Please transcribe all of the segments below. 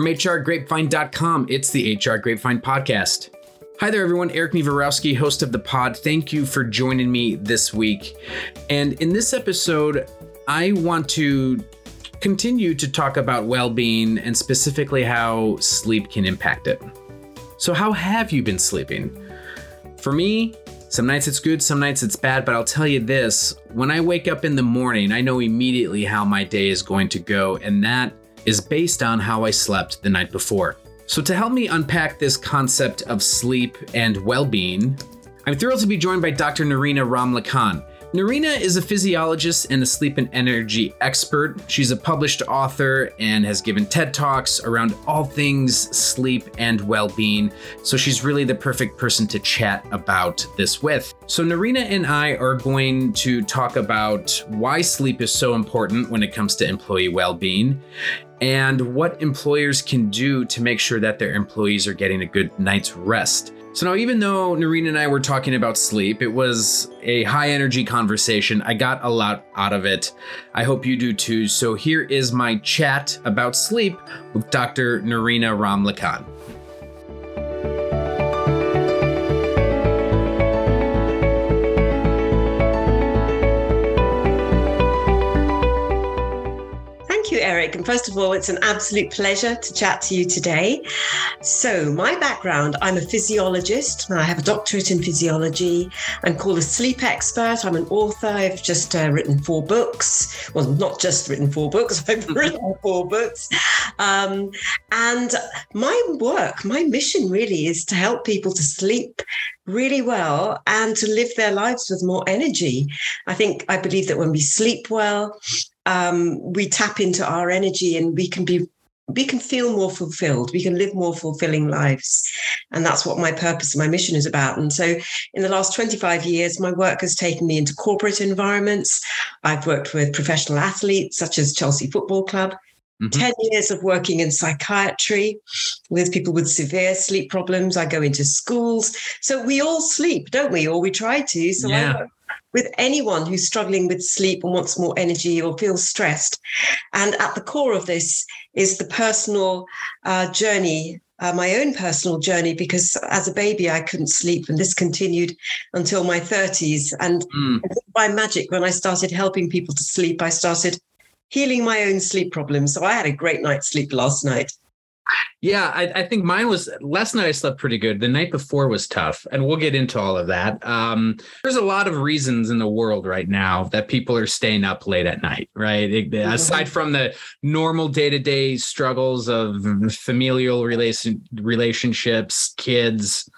From HRGrapevine.com, it's the HR Grapevine podcast. Hi there, everyone. Erik Niewiarowski, host of the pod. Thank you for joining me this week. And in this episode, I want to continue to talk about well being and specifically how sleep can impact it. So, how have you been sleeping? For me, some nights it's good, some nights it's bad, but I'll tell you this when I wake up in the morning, I know immediately how my day is going to go, and that is based on how I slept the night before. So, to help me unpack this concept of sleep and well being, I'm thrilled to be joined by Dr. Nerina Ramlakhan. Nerina is a physiologist and a sleep and energy expert. She's a published author and has given TED Talks around all things sleep and well being. So she's really the perfect person to chat about this with. So, Nerina and I are going to talk about why sleep is so important when it comes to employee well being and what employers can do to make sure that their employees are getting a good night's rest. So now, even though Nerina and I were talking about sleep, it was a high energy conversation. I got a lot out of it. I hope you do too. So here is my chat about sleep with Dr. Nerina Ramlakhan. And first of all, it's an absolute pleasure to chat to you today. So, my background I'm a physiologist. I have a doctorate in physiology. I'm called a sleep expert. I'm an author. I've just uh, written four books. Well, not just written four books, I've written four books. Um, and my work, my mission really is to help people to sleep really well and to live their lives with more energy. I think I believe that when we sleep well, um, we tap into our energy and we can be we can feel more fulfilled. We can live more fulfilling lives. And that's what my purpose and my mission is about. And so in the last 25 years my work has taken me into corporate environments. I've worked with professional athletes such as chelsea football club mm-hmm. 10 years of working in psychiatry with people with severe sleep problems i go into schools so we all sleep don't we or we try to so yeah. I work with anyone who's struggling with sleep and wants more energy or feels stressed. And at the core of this is the personal uh, journey. Uh, my own personal journey, because as a baby I couldn't sleep, and this continued until my 30s. And mm. by magic, when I started helping people to sleep, I started healing my own sleep problems. So I had a great night's sleep last night. Yeah, I, I, think mine was last night. I slept pretty good. The night before was tough, and we'll get into all of that. Um, there's a lot of reasons in the world right now that people are staying up late at night, right? It, mm-hmm. Aside from the normal day to day struggles of familial relation relationships, kids,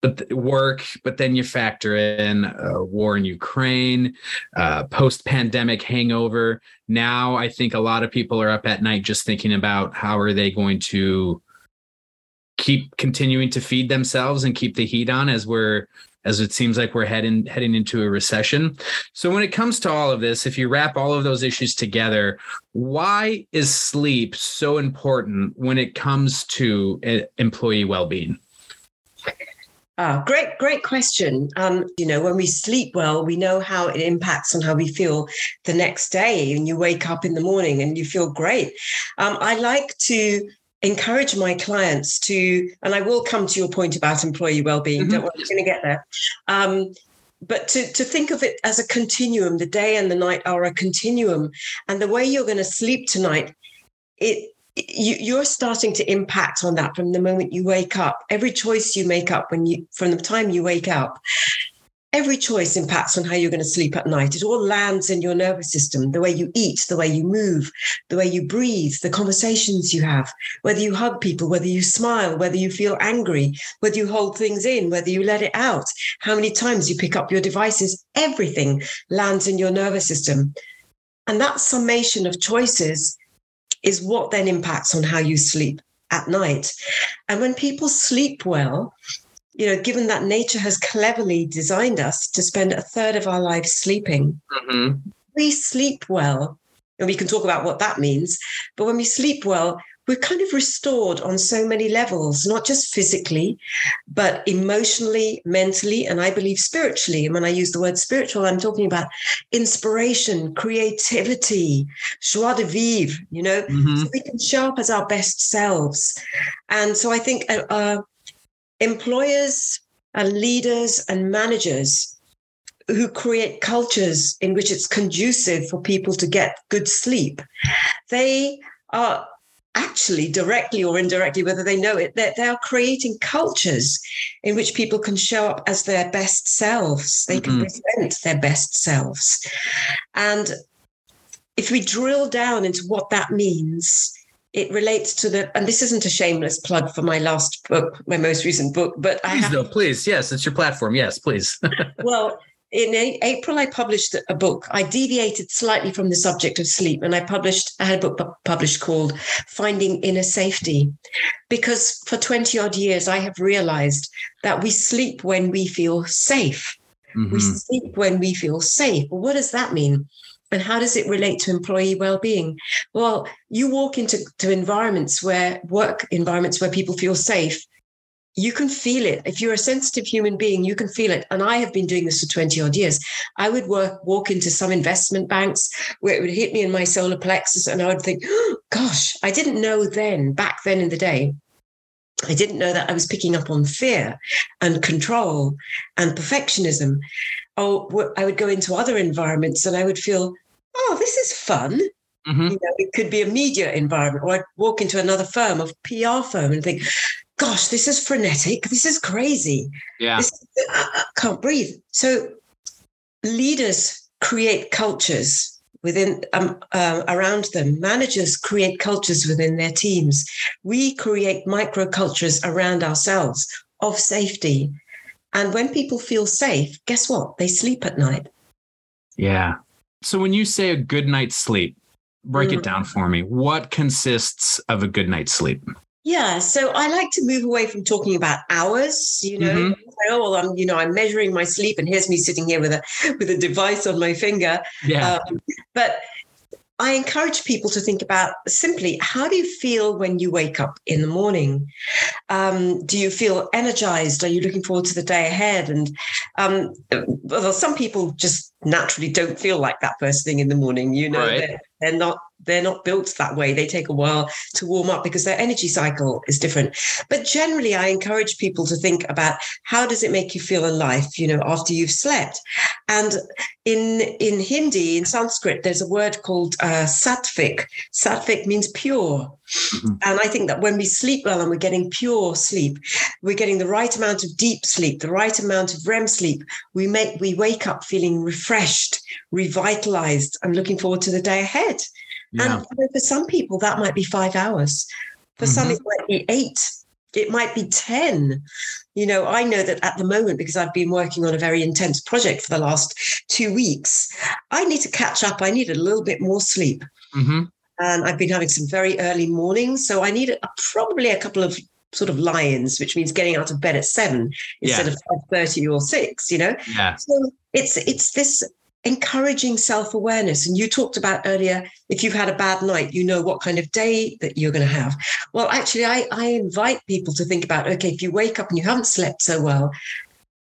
but work but then you factor in uh, war in ukraine uh, post-pandemic hangover now i think a lot of people are up at night just thinking about how are they going to keep continuing to feed themselves and keep the heat on as we're as it seems like we're heading heading into a recession. So when it comes to all of this, if you wrap all of those issues together, why is sleep so important when it comes to uh, employee well-being? Ah, great, great question. Um, you know, when we sleep well, we know how it impacts on how we feel the next day. And you wake up in the morning and you feel great. Um, I like to encourage my clients to, and I will come to your point about employee well-being. Mm-hmm. Don't worry, I'm going to get there. Um, but to, to think of it as a continuum, the day and the night are a continuum. And the way you're going to sleep tonight, it you, are starting to impact on that from the moment you wake up. Every choice you make up when you from the time you wake up, every choice impacts on how you're going to sleep at night. It all lands in your nervous system, the way you eat, the way you move, the way you breathe, the conversations you have, whether you hug people, whether you smile, whether you feel angry, whether you hold things in, whether you let it out, how many times you pick up your devices, everything lands in your nervous system. And that summation of choices is what then impacts on how you sleep at night. And when people sleep well, you know, given that nature has cleverly designed us to spend a third of our lives sleeping, mm-hmm. we sleep well. And we can talk about what that means. But when we sleep well, we're kind of restored on so many levels, not just physically, but emotionally, mentally, and I believe spiritually. And when I use the word spiritual, I'm talking about inspiration, creativity, joie de vivre, you know, mm-hmm. so we can show up as our best selves. And so I think uh, uh, employers and leaders and managers who create cultures in which it's conducive for people to get good sleep, they are actually directly or indirectly, whether they know it, that they are creating cultures in which people can show up as their best selves. They mm-hmm. can present their best selves. And if we drill down into what that means, it relates to the and this isn't a shameless plug for my last book my most recent book but please, i have, no please yes it's your platform yes please well in April, I published a book. I deviated slightly from the subject of sleep, and I published. I had a book published called "Finding Inner Safety," because for twenty odd years, I have realized that we sleep when we feel safe. Mm-hmm. We sleep when we feel safe. Well, what does that mean? And how does it relate to employee well-being? Well, you walk into to environments where work environments where people feel safe you can feel it. If you're a sensitive human being, you can feel it. And I have been doing this for 20 odd years. I would work, walk into some investment banks where it would hit me in my solar plexus, and I would think, oh, gosh, I didn't know then, back then in the day, I didn't know that I was picking up on fear and control and perfectionism. Oh, I would go into other environments and I would feel, oh, this is fun. Mm-hmm. You know, it could be a media environment, or I'd walk into another firm, a PR firm, and think, gosh, this is frenetic. This is crazy. Yeah. This, I can't breathe. So leaders create cultures within um, uh, around them. Managers create cultures within their teams. We create microcultures around ourselves of safety. And when people feel safe, guess what? They sleep at night. Yeah. So when you say a good night's sleep, break mm. it down for me. What consists of a good night's sleep? Yeah, so I like to move away from talking about hours. You know, mm-hmm. oh well, I'm you know I'm measuring my sleep, and here's me sitting here with a with a device on my finger. Yeah, um, but I encourage people to think about simply how do you feel when you wake up in the morning? Um, do you feel energized? Are you looking forward to the day ahead? And um, well, some people just naturally don't feel like that first thing in the morning. You know, right. they're, they're not they're not built that way. They take a while to warm up because their energy cycle is different. But generally, I encourage people to think about how does it make you feel in life, you know, after you've slept. And in in Hindi, in Sanskrit, there's a word called uh, satvik. Satvik means pure. Mm-hmm. And I think that when we sleep well and we're getting pure sleep, we're getting the right amount of deep sleep, the right amount of REM sleep, we make we wake up feeling refreshed, revitalized, and looking forward to the day ahead. Yeah. And for some people, that might be five hours. For mm-hmm. some, it might be eight. It might be 10. You know, I know that at the moment, because I've been working on a very intense project for the last two weeks, I need to catch up. I need a little bit more sleep. Mm-hmm. And I've been having some very early mornings. So I need a, probably a couple of sort of lions, which means getting out of bed at seven instead yeah. of five thirty or six. You know, yeah. So it's it's this encouraging self awareness. And you talked about earlier, if you've had a bad night, you know what kind of day that you're going to have. Well, actually, I, I invite people to think about okay, if you wake up and you haven't slept so well,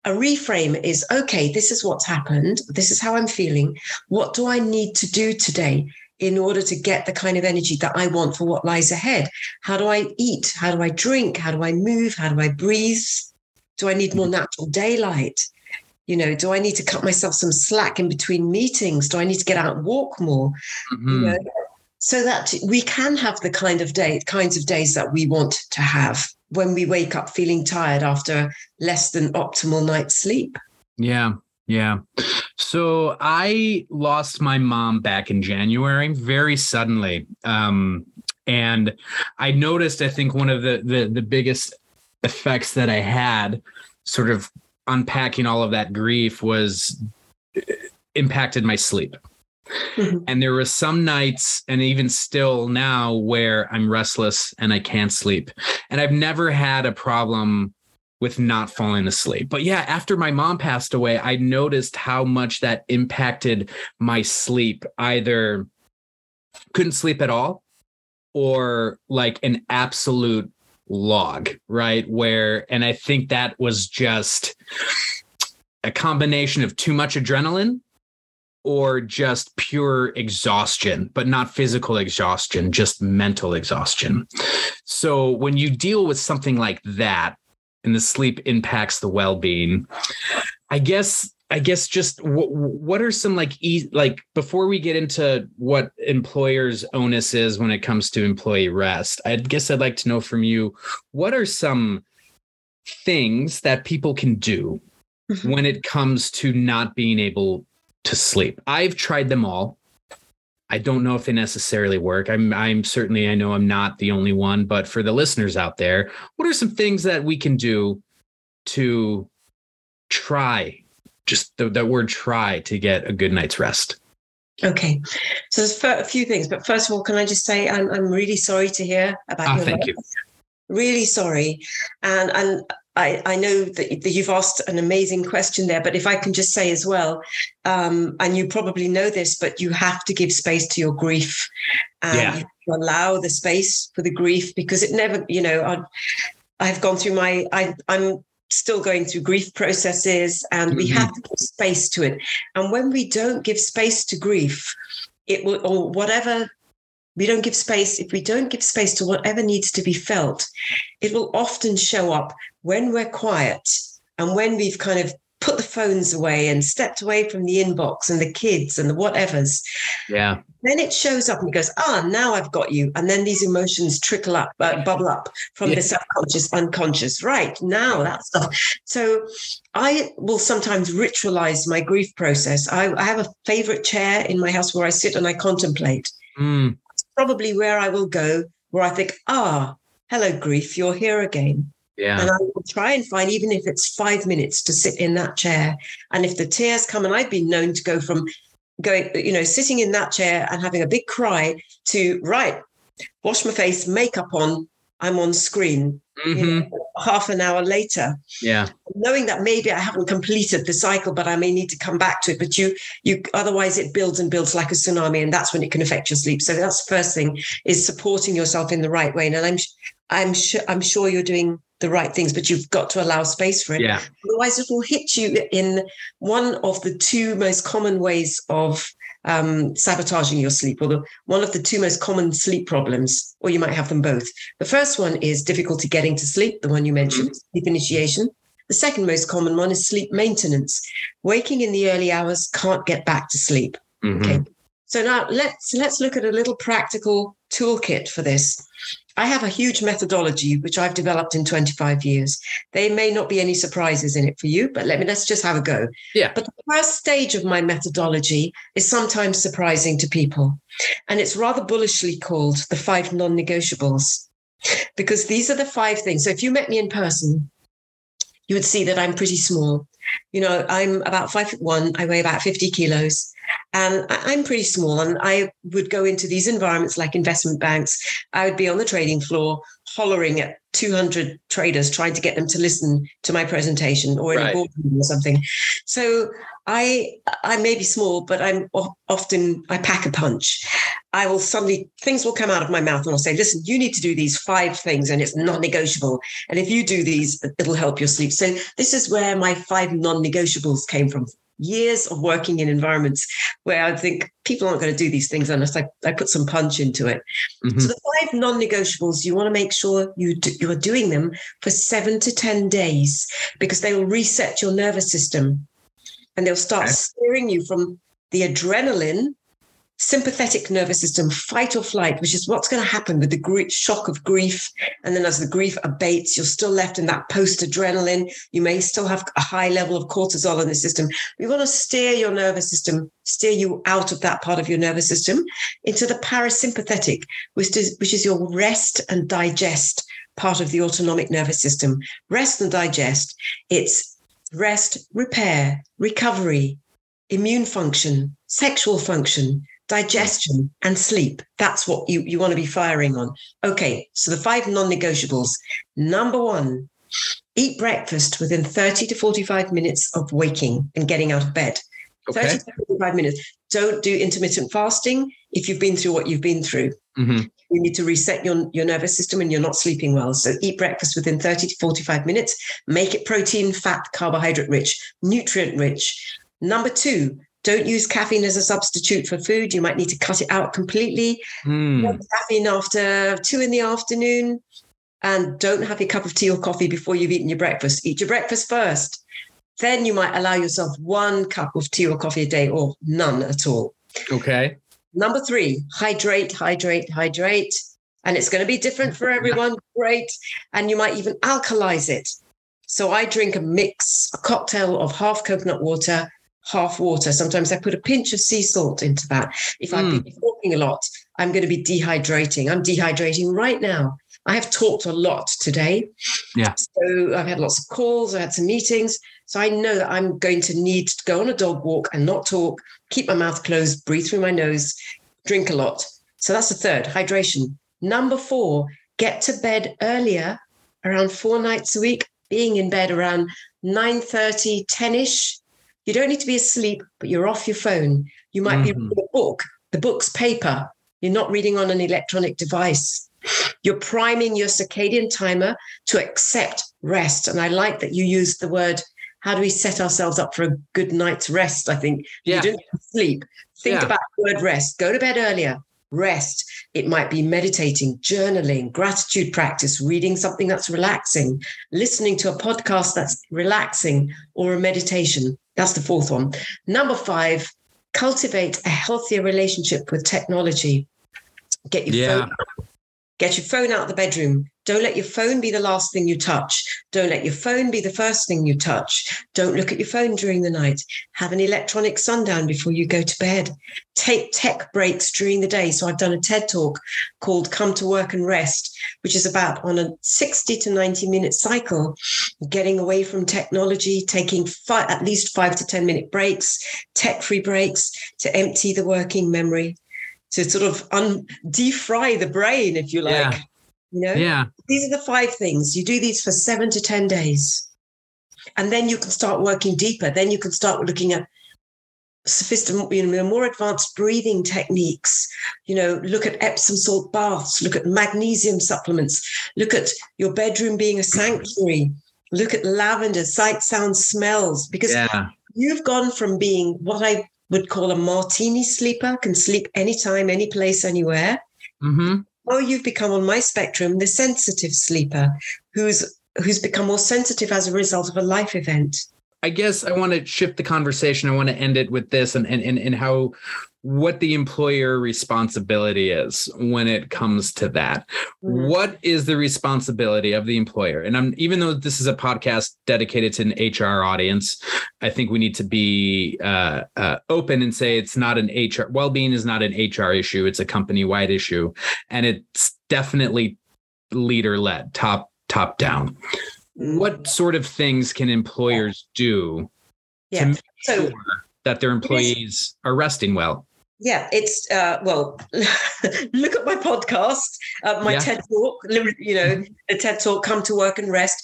a reframe is okay, this is what's happened. This is how I'm feeling. What do I need to do today? In order to get the kind of energy that I want for what lies ahead, how do I eat? How do I drink? How do I move? How do I breathe? Do I need more natural daylight? You know do i need to cut myself some slack in between meetings? Do i need to get out and walk more? Mm-hmm. you know so that we can have the kind of day kinds of days that we want to have when we wake up feeling tired after less than optimal night's sleep. Yeah yeah. So i lost my mom back in january very suddenly um and i noticed i think one of the the, the biggest effects that i had sort of unpacking all of that grief was impacted my sleep. Mm-hmm. And there were some nights, and even still now, where I'm restless and I can't sleep. And I've never had a problem with not falling asleep. But yeah, after my mom passed away, I noticed how much that impacted my sleep. Either couldn't sleep at all, or like an absolute log, right? Where, and I think that was just a combination of too much adrenaline or just pure exhaustion, but not physical exhaustion, just mental exhaustion. So when you deal with something like that, and the sleep impacts the well-being, I guess I guess just w- what are some like e- like before we get into what employers onus is when it comes to employee rest, I guess I'd like to know from you what are some things that people can do mm-hmm. when it comes to not being able to sleep. I've tried them all. I don't know if they necessarily work. I'm I'm certainly I know I'm not the only one, but for the listeners out there, what are some things that we can do to try just the, the word try to get a good night's rest? Okay, so there's a few things, but first of all, can I just say I'm I'm really sorry to hear about oh, your thank you. Really sorry, and and I, I know that, that, you've asked an amazing question there, but if I can just say as well, um, and you probably know this, but you have to give space to your grief and yeah. allow the space for the grief because it never, you know, I've, I've gone through my, I, I'm still going through grief processes and mm-hmm. we have to give space to it. And when we don't give space to grief, it will, or whatever we don't give space, if we don't give space to whatever needs to be felt, it will often show up when we're quiet and when we've kind of put the phones away and stepped away from the inbox and the kids and the whatevers. Yeah. Then it shows up and goes, ah, now I've got you. And then these emotions trickle up, uh, bubble up from yeah. the subconscious, unconscious. Right now, that stuff. So I will sometimes ritualize my grief process. I, I have a favorite chair in my house where I sit and I contemplate. Mm probably where I will go where I think, ah, hello, grief, you're here again. Yeah. And I will try and find, even if it's five minutes to sit in that chair. And if the tears come, and I've been known to go from going, you know, sitting in that chair and having a big cry to, right, wash my face, makeup on, I'm on screen. Mm-hmm. You know, half an hour later. Yeah. Knowing that maybe I haven't completed the cycle, but I may need to come back to it. But you, you otherwise it builds and builds like a tsunami, and that's when it can affect your sleep. So that's the first thing is supporting yourself in the right way. And I'm, I'm sure, I'm sure you're doing the right things, but you've got to allow space for it. Yeah. Otherwise, it will hit you in one of the two most common ways of um, sabotaging your sleep, or the, one of the two most common sleep problems, or you might have them both. The first one is difficulty getting to sleep, the one you mentioned, mm-hmm. sleep initiation. The second most common one is sleep maintenance. Waking in the early hours can't get back to sleep. Mm-hmm. Okay. So now let's let's look at a little practical toolkit for this. I have a huge methodology which I've developed in 25 years. There may not be any surprises in it for you, but let me let's just have a go. Yeah. But the first stage of my methodology is sometimes surprising to people. And it's rather bullishly called the five non-negotiables. Because these are the five things. So if you met me in person, you would see that I'm pretty small. You know, I'm about five foot one, I weigh about 50 kilos. Um, and I'm pretty small, and I would go into these environments like investment banks. I would be on the trading floor hollering at 200 traders trying to get them to listen to my presentation or in right. a boardroom or something. So I I may be small, but I'm often I pack a punch. I will suddenly things will come out of my mouth and I'll say, listen, you need to do these five things and it's non-negotiable. And if you do these, it'll help your sleep. So this is where my five non-negotiables came from years of working in environments where I think people aren't going to do these things unless I, I put some punch into it. Mm-hmm. So the five non-negotiables, you want to make sure you do, you are doing them for seven to ten days because they will reset your nervous system, and they'll start okay. steering you from the adrenaline sympathetic nervous system, fight or flight, which is what's going to happen with the grief, shock of grief. And then as the grief abates, you're still left in that post adrenaline. You may still have a high level of cortisol in the system. We want to steer your nervous system, steer you out of that part of your nervous system into the parasympathetic, which is, which is your rest and digest part of the autonomic nervous system. Rest and digest. It's rest, repair, recovery, immune function, sexual function, digestion and sleep. That's what you, you want to be firing on. Okay, so the five non negotiables. Number one, eat breakfast within 30 to 45 minutes of waking and getting out of bed. Okay. 30 to 45 minutes. Don't do intermittent fasting if you've been through what you've been through. Mm-hmm. You need to reset your, your nervous system and you're not sleeping well. So eat breakfast within 30 to 45 minutes. Make it protein, fat, carbohydrate rich, nutrient rich. Number two, don't use caffeine as a substitute for food. You might need to cut it out completely. Mm. caffeine after two in the afternoon. And don't have your cup of tea or coffee before you've eaten your breakfast. Eat your breakfast first. Then you might allow yourself one cup of tea or coffee a day or none at all. Okay. Number three, hydrate, hydrate, hydrate. And it's going to be different for everyone. Great. And you might even alkalize it. So I drink a mix, a cocktail of half coconut water, half water. Sometimes I put a pinch of sea salt into that. If mm. I'm hmm. talking a lot, I'm going to be dehydrating. I'm dehydrating right now. I have talked a lot today. Yeah. So I've had lots of calls, I had some meetings. So I know that I'm going to need to go on a dog walk and not talk, keep my mouth closed, breathe through my nose, drink a lot. So that's the third, hydration. Number four, get to bed earlier, around four nights a week, being in bed around 9 30, 10 ish. You don't need to be asleep, but you're off your phone. You might mm-hmm. be reading a book, the book's paper. You're not reading on an electronic device. You're priming your circadian timer to accept rest. And I like that you used the word how do we set ourselves up for a good night's rest? I think yeah. you don't sleep. Think yeah. about the word rest. Go to bed earlier. Rest. It might be meditating, journaling, gratitude practice, reading something that's relaxing, listening to a podcast that's relaxing, or a meditation. That's the fourth one. Number five, cultivate a healthier relationship with technology. Get your yeah. phone Get your phone out of the bedroom. Don't let your phone be the last thing you touch. Don't let your phone be the first thing you touch. Don't look at your phone during the night. Have an electronic sundown before you go to bed. Take tech breaks during the day. So I've done a TED talk called Come to Work and Rest, which is about on a 60 to 90 minute cycle, getting away from technology, taking five, at least five to 10 minute breaks, tech free breaks to empty the working memory to sort of un- defry the brain, if you like. Yeah. You know, yeah. These are the five things. You do these for seven to ten days, and then you can start working deeper. Then you can start looking at sophisticated, you know, more advanced breathing techniques. You know, look at Epsom salt baths. Look at magnesium supplements. Look at your bedroom being a sanctuary. Look at lavender, sight, sound, smells. Because yeah. you've gone from being what I would call a martini sleeper, can sleep anytime, any place, anywhere. Mm-hmm. Or you've become on my spectrum the sensitive sleeper, who's who's become more sensitive as a result of a life event. I guess I want to shift the conversation. I want to end it with this and and and, and how what the employer responsibility is when it comes to that. Mm-hmm. What is the responsibility of the employer? And I'm even though this is a podcast dedicated to an HR audience, I think we need to be uh, uh, open and say it's not an HR well-being is not an HR issue; it's a company-wide issue, and it's definitely leader-led, top top down. Mm-hmm. What sort of things can employers do yeah. to make so, sure that their employees are resting well? Yeah, it's uh, well. look at my podcast, uh, my yeah. TED talk. You know, the TED talk. Come to work and rest.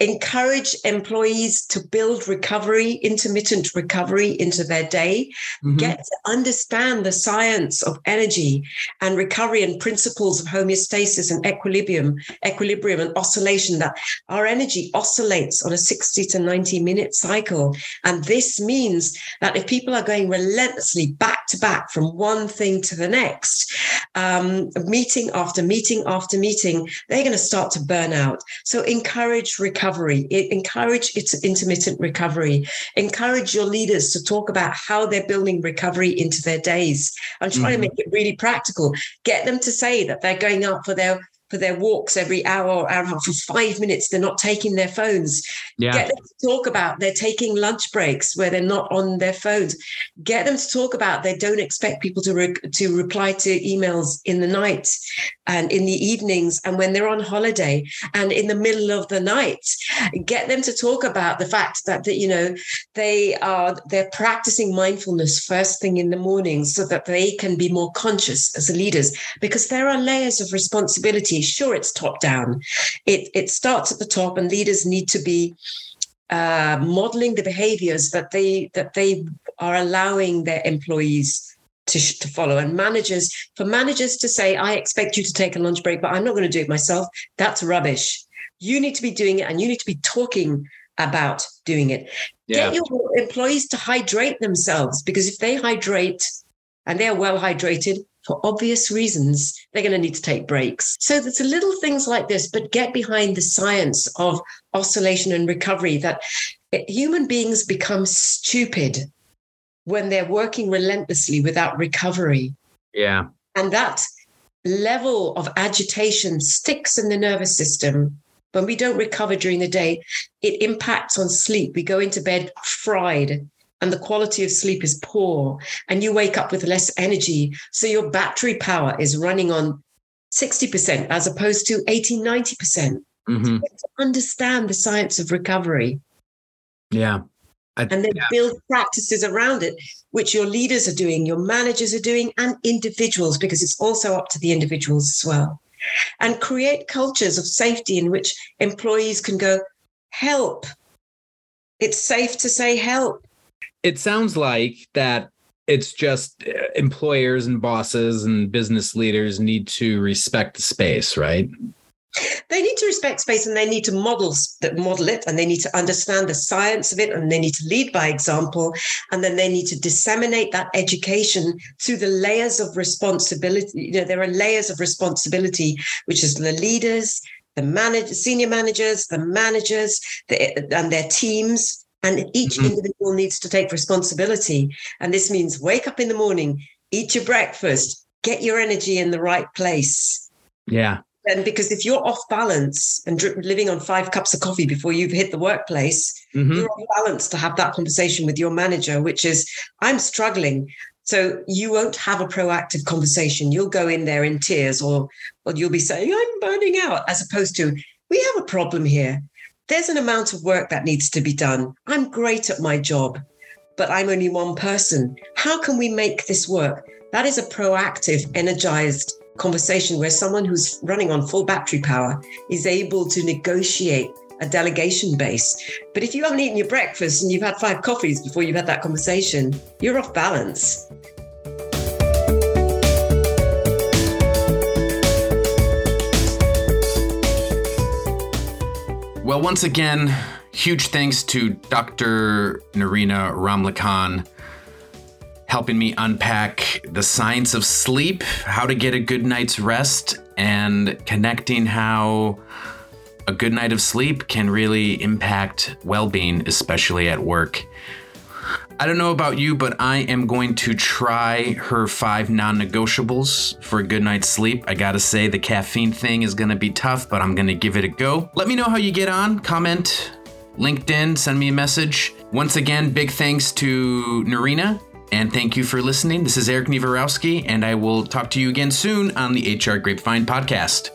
Encourage employees to build recovery, intermittent recovery into their day. Mm-hmm. Get to understand the science of energy and recovery and principles of homeostasis and equilibrium, equilibrium and oscillation. That our energy oscillates on a sixty to ninety minute cycle, and this means that if people are going relentlessly back to back from one thing to the next, um, meeting after meeting after meeting, they're going to start to burn out. So encourage recovery, encourage its intermittent recovery, encourage your leaders to talk about how they're building recovery into their days and try mm-hmm. to make it really practical. Get them to say that they're going out for their for their walks every hour or hour and a half for five minutes. They're not taking their phones. Yeah. Get them to talk about they're taking lunch breaks where they're not on their phones. Get them to talk about they don't expect people to re- to reply to emails in the night and in the evenings and when they're on holiday and in the middle of the night. Get them to talk about the fact that, that you know they are they're practicing mindfulness first thing in the morning so that they can be more conscious as leaders because there are layers of responsibility Sure, it's top down. It it starts at the top, and leaders need to be uh, modeling the behaviors that they that they are allowing their employees to, to follow and managers for managers to say i expect you to take a lunch break but i'm not going to do it myself that's rubbish you need to be doing it and you need to be talking about doing it yeah. get your employees to hydrate themselves because if they hydrate and they're well hydrated for obvious reasons, they're going to need to take breaks. So there's little things like this, but get behind the science of oscillation and recovery that human beings become stupid when they're working relentlessly without recovery. Yeah. And that level of agitation sticks in the nervous system. When we don't recover during the day, it impacts on sleep. We go into bed fried and the quality of sleep is poor and you wake up with less energy. So your battery power is running on 60% as opposed to 80, 90%. percent mm hmm to understand the science of recovery. Yeah. I, and then yeah. build practices around it, which your leaders are doing, your managers are doing, and individuals, because it's also up to the individuals as well. And create cultures of safety in which employees can go, help. It's safe to say help it sounds like that it's just uh, employers and bosses and business leaders need to respect the space, right? They need to respect space and they need to model model it and they need to understand the science of it and they need to lead by example and then they need to disseminate that education through the layers of responsibility. You know, there are layers of responsibility, which is the leaders, the manager, senior managers, the managers, the, and their teams, and each mm-hmm. individual needs to take responsibility. And this means wake up in the morning, eat your breakfast, get your energy in the right place. Yeah. And because if you're off balance and living on five cups of coffee before you've hit the workplace, mm-hmm. you're off balance to have that conversation with your manager, which is, I'm struggling. So you won't have a proactive conversation. You'll go in there in tears or, or you'll be saying, I'm burning out, as opposed to, we have a problem here there's an amount of work that needs to be done. I'm great at my job, but I'm only one person. How can we make this work? That is a proactive, energized conversation where someone who's running on full battery power is able to negotiate a delegation base. But if you haven't eaten your breakfast and you've had five coffees before you've had that conversation, you're off balance. Well, once again, huge thanks to Dr. Nerina Ramlakhan helping me unpack the science of sleep, how to get a good night's rest, and connecting how a good night of sleep can really impact well being, especially at work. I don't know about you, but I am going to try her five non negotiables for a good night's sleep. I gotta say, the caffeine thing is gonna be tough, but I'm gonna give it a go. Let me know how you get on. Comment, LinkedIn, send me a message. Once again, big thanks to Nerina, and thank you for listening. This is Erik Niewiarowski, and I will talk to you again soon on the HR Grapevine podcast.